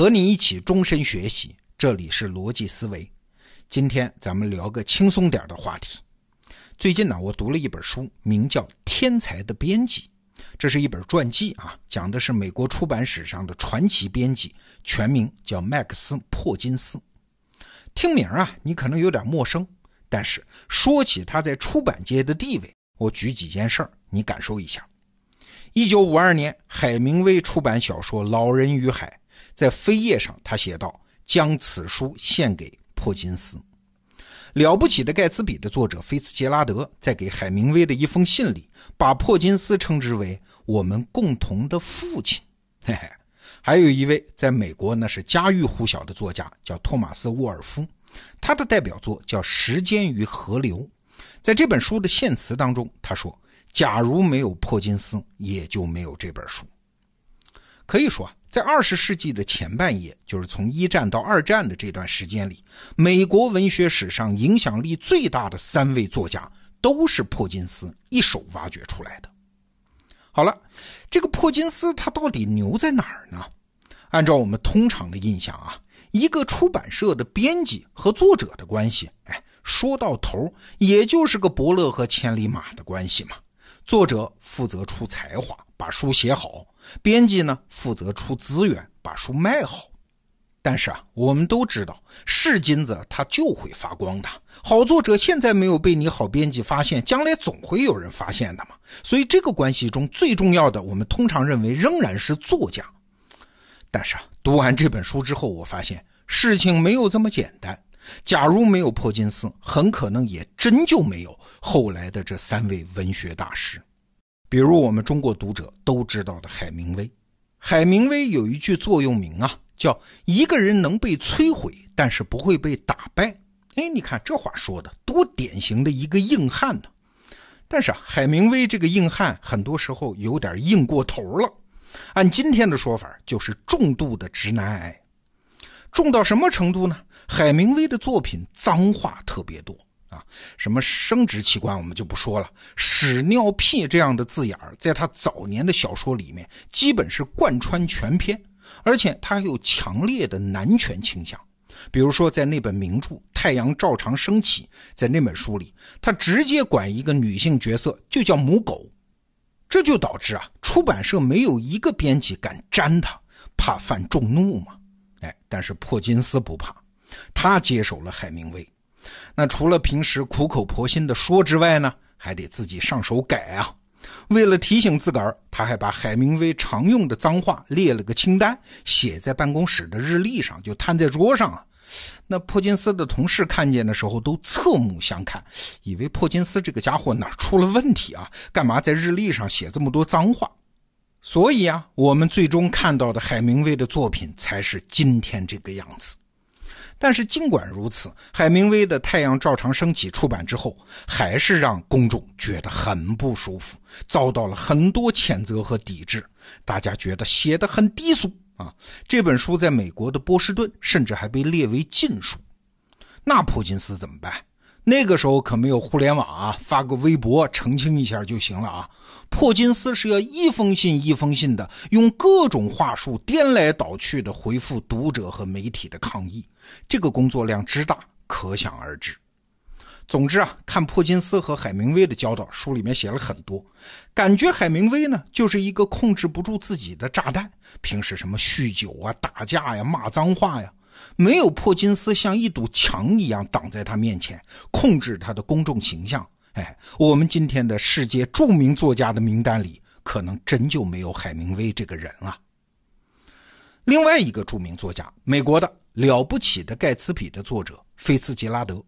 和你一起终身学习，这里是逻辑思维。今天咱们聊个轻松点的话题。最近呢，我读了一本书，名叫《天才的编辑》，这是一本传记啊，讲的是美国出版史上的传奇编辑，全名叫麦克斯·珀金斯。听名啊，你可能有点陌生，但是说起他在出版界的地位，我举几件事儿，你感受一下。一九五二年，海明威出版小说《老人与海》。在扉页上，他写道：“将此书献给珀金斯。”了不起的盖茨比的作者菲茨杰拉德在给海明威的一封信里，把珀金斯称之为“我们共同的父亲”。嘿嘿，还有一位在美国那是家喻户晓的作家，叫托马斯·沃尔夫，他的代表作叫《时间与河流》。在这本书的献词当中，他说：“假如没有珀金斯，也就没有这本书。”可以说啊。在二十世纪的前半叶，就是从一战到二战的这段时间里，美国文学史上影响力最大的三位作家都是珀金斯一手挖掘出来的。好了，这个珀金斯他到底牛在哪儿呢？按照我们通常的印象啊，一个出版社的编辑和作者的关系，哎，说到头也就是个伯乐和千里马的关系嘛。作者负责出才华，把书写好。编辑呢，负责出资源，把书卖好。但是啊，我们都知道，是金子它就会发光的。好作者现在没有被你好编辑发现，将来总会有人发现的嘛。所以这个关系中最重要的，我们通常认为仍然是作家。但是啊，读完这本书之后，我发现事情没有这么简单。假如没有破金斯，很可能也真就没有后来的这三位文学大师。比如我们中国读者都知道的海明威，海明威有一句座右铭啊，叫“一个人能被摧毁，但是不会被打败”。哎，你看这话说的多典型的一个硬汉呢。但是啊，海明威这个硬汉很多时候有点硬过头了。按今天的说法，就是重度的直男癌。重到什么程度呢？海明威的作品脏话特别多。什么生殖器官我们就不说了，屎尿屁这样的字眼儿，在他早年的小说里面基本是贯穿全篇，而且他还有强烈的男权倾向。比如说，在那本名著《太阳照常升起》在那本书里，他直接管一个女性角色就叫母狗，这就导致啊，出版社没有一个编辑敢沾他，怕犯众怒嘛。哎，但是珀金斯不怕，他接手了海明威。那除了平时苦口婆心的说之外呢，还得自己上手改啊。为了提醒自个儿，他还把海明威常用的脏话列了个清单，写在办公室的日历上，就摊在桌上啊。那珀金斯的同事看见的时候都侧目相看，以为珀金斯这个家伙哪出了问题啊？干嘛在日历上写这么多脏话？所以啊，我们最终看到的海明威的作品才是今天这个样子。但是尽管如此，海明威的《太阳照常升起》出版之后，还是让公众觉得很不舒服，遭到了很多谴责和抵制。大家觉得写的很低俗啊！这本书在美国的波士顿甚至还被列为禁书。那普金斯怎么办？那个时候可没有互联网啊，发个微博澄清一下就行了啊。珀金斯是要一封信一封信的，用各种话术颠来倒去的回复读者和媒体的抗议，这个工作量之大，可想而知。总之啊，看珀金斯和海明威的交道，书里面写了很多，感觉海明威呢就是一个控制不住自己的炸弹，平时什么酗酒啊、打架呀、骂脏话呀。没有珀金斯像一堵墙一样挡在他面前，控制他的公众形象。哎，我们今天的世界著名作家的名单里，可能真就没有海明威这个人啊。另外一个著名作家，美国的《了不起的盖茨比》的作者菲茨杰拉德。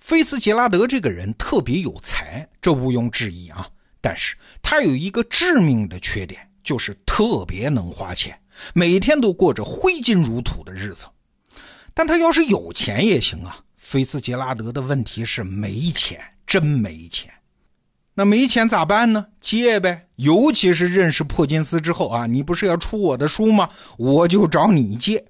菲茨杰拉德这个人特别有才，这毋庸置疑啊。但是他有一个致命的缺点，就是特别能花钱，每天都过着挥金如土的日子。但他要是有钱也行啊。菲茨杰拉德的问题是没钱，真没钱。那没钱咋办呢？借呗。尤其是认识珀金斯之后啊，你不是要出我的书吗？我就找你借。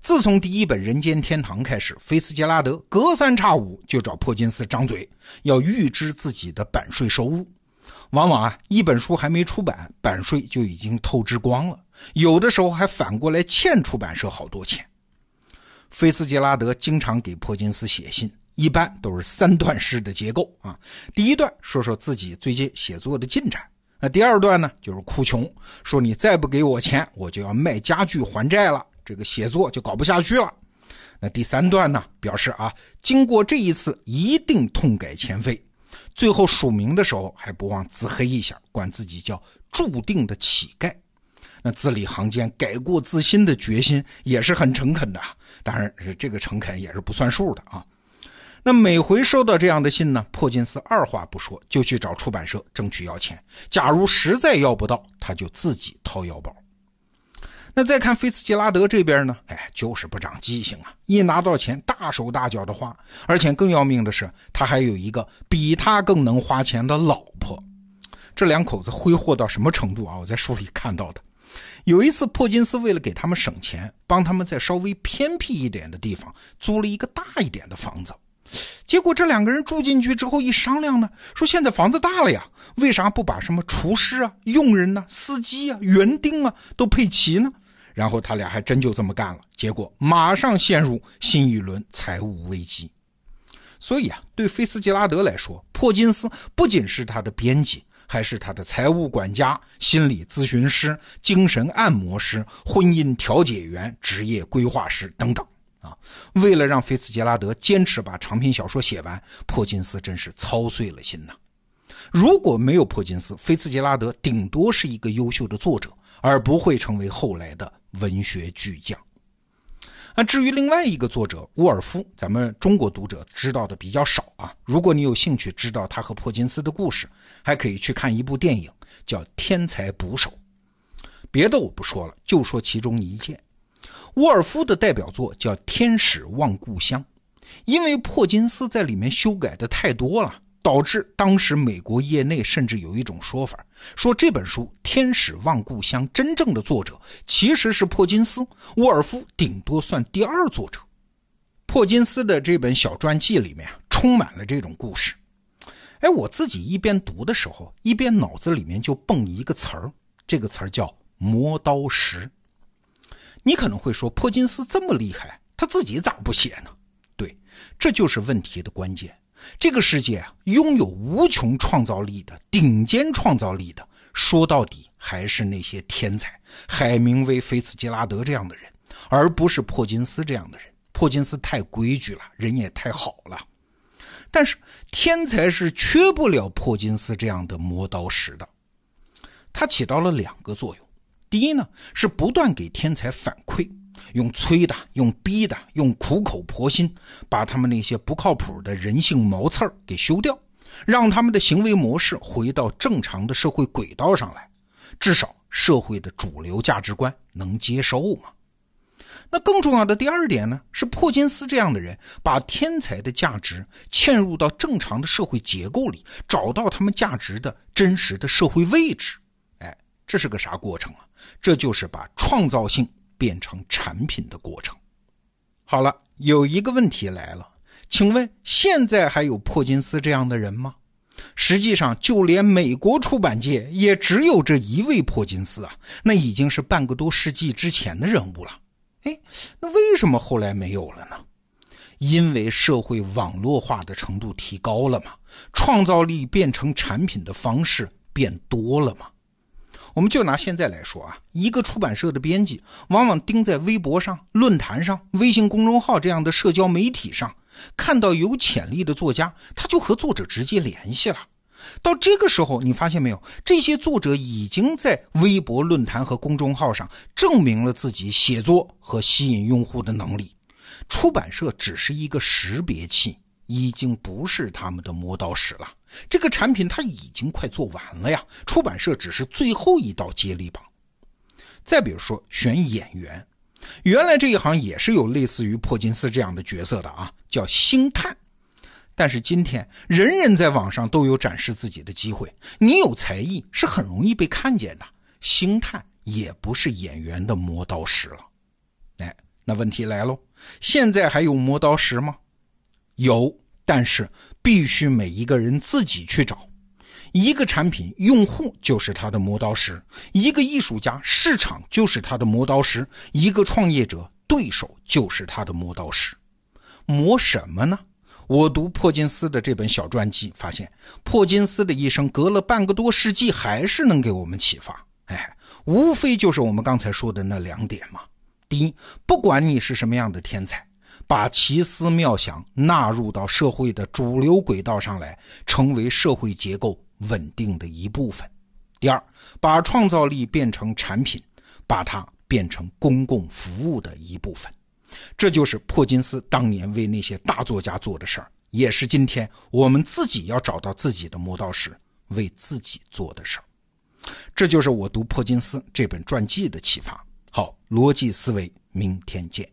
自从第一本《人间天堂》开始，菲斯杰拉德隔三差五就找珀金斯张嘴，要预支自己的版税收入。往往啊，一本书还没出版，版税就已经透支光了，有的时候还反过来欠出版社好多钱。菲斯杰拉德经常给珀金斯写信，一般都是三段式的结构啊。第一段说说自己最近写作的进展，那第二段呢就是哭穷，说你再不给我钱，我就要卖家具还债了，这个写作就搞不下去了。那第三段呢表示啊，经过这一次一定痛改前非。最后署名的时候还不忘自黑一下，管自己叫注定的乞丐。那字里行间改过自新的决心也是很诚恳的，当然是这个诚恳也是不算数的啊。那每回收到这样的信呢，珀金斯二话不说就去找出版社争取要钱。假如实在要不到，他就自己掏腰包。那再看菲茨杰拉德这边呢？哎，就是不长记性啊！一拿到钱，大手大脚的花，而且更要命的是，他还有一个比他更能花钱的老婆。这两口子挥霍到什么程度啊？我在书里看到的，有一次，珀金斯为了给他们省钱，帮他们在稍微偏僻一点的地方租了一个大一点的房子。结果这两个人住进去之后一商量呢，说现在房子大了呀，为啥不把什么厨师啊、佣人呐、司机啊、园丁啊都配齐呢？然后他俩还真就这么干了，结果马上陷入新一轮财务危机。所以啊，对菲斯杰拉德来说，珀金斯不仅是他的编辑，还是他的财务管家、心理咨询师、精神按摩师、婚姻调解员、职业规划师等等啊。为了让菲茨杰拉德坚持把长篇小说写完，珀金斯真是操碎了心呐。如果没有珀金斯，菲茨杰拉德顶多是一个优秀的作者，而不会成为后来的。文学巨匠。那至于另外一个作者沃尔夫，咱们中国读者知道的比较少啊。如果你有兴趣知道他和珀金斯的故事，还可以去看一部电影，叫《天才捕手》。别的我不说了，就说其中一件。沃尔夫的代表作叫《天使望故乡》，因为珀金斯在里面修改的太多了。导致当时美国业内甚至有一种说法，说这本书《天使望故乡》真正的作者其实是珀金斯，沃尔夫顶多算第二作者。珀金斯的这本小传记里面充满了这种故事。哎，我自己一边读的时候，一边脑子里面就蹦一个词儿，这个词儿叫“磨刀石”。你可能会说，珀金斯这么厉害，他自己咋不写呢？对，这就是问题的关键。这个世界啊，拥有无穷创造力的顶尖创造力的，说到底还是那些天才，海明威、菲茨杰拉德这样的人，而不是珀金斯这样的人。珀金斯太规矩了，人也太好了。但是天才是缺不了珀金斯这样的磨刀石的。他起到了两个作用：第一呢，是不断给天才反馈。用催的，用逼的，用苦口婆心，把他们那些不靠谱的人性毛刺儿给修掉，让他们的行为模式回到正常的社会轨道上来，至少社会的主流价值观能接受吗？那更重要的第二点呢，是珀金斯这样的人把天才的价值嵌入到正常的社会结构里，找到他们价值的真实的社会位置。哎，这是个啥过程啊？这就是把创造性。变成产品的过程。好了，有一个问题来了，请问现在还有珀金斯这样的人吗？实际上，就连美国出版界也只有这一位珀金斯啊，那已经是半个多世纪之前的人物了。哎，那为什么后来没有了呢？因为社会网络化的程度提高了嘛，创造力变成产品的方式变多了嘛。我们就拿现在来说啊，一个出版社的编辑往往盯在微博上、论坛上、微信公众号这样的社交媒体上，看到有潜力的作家，他就和作者直接联系了。到这个时候，你发现没有，这些作者已经在微博、论坛和公众号上证明了自己写作和吸引用户的能力，出版社只是一个识别器。已经不是他们的磨刀石了，这个产品它已经快做完了呀。出版社只是最后一道接力棒。再比如说选演员，原来这一行也是有类似于破金斯这样的角色的啊，叫星探。但是今天人人在网上都有展示自己的机会，你有才艺是很容易被看见的。星探也不是演员的磨刀石了。哎，那问题来喽，现在还有磨刀石吗？有，但是必须每一个人自己去找，一个产品，用户就是他的磨刀石；一个艺术家，市场就是他的磨刀石；一个创业者，对手就是他的磨刀石。磨什么呢？我读珀金斯的这本小传记，发现珀金斯的一生隔了半个多世纪，还是能给我们启发。哎，无非就是我们刚才说的那两点嘛。第一，不管你是什么样的天才。把奇思妙想纳入到社会的主流轨道上来，成为社会结构稳定的一部分。第二，把创造力变成产品，把它变成公共服务的一部分。这就是珀金斯当年为那些大作家做的事儿，也是今天我们自己要找到自己的磨刀石，为自己做的事儿。这就是我读珀金斯这本传记的启发。好，逻辑思维，明天见。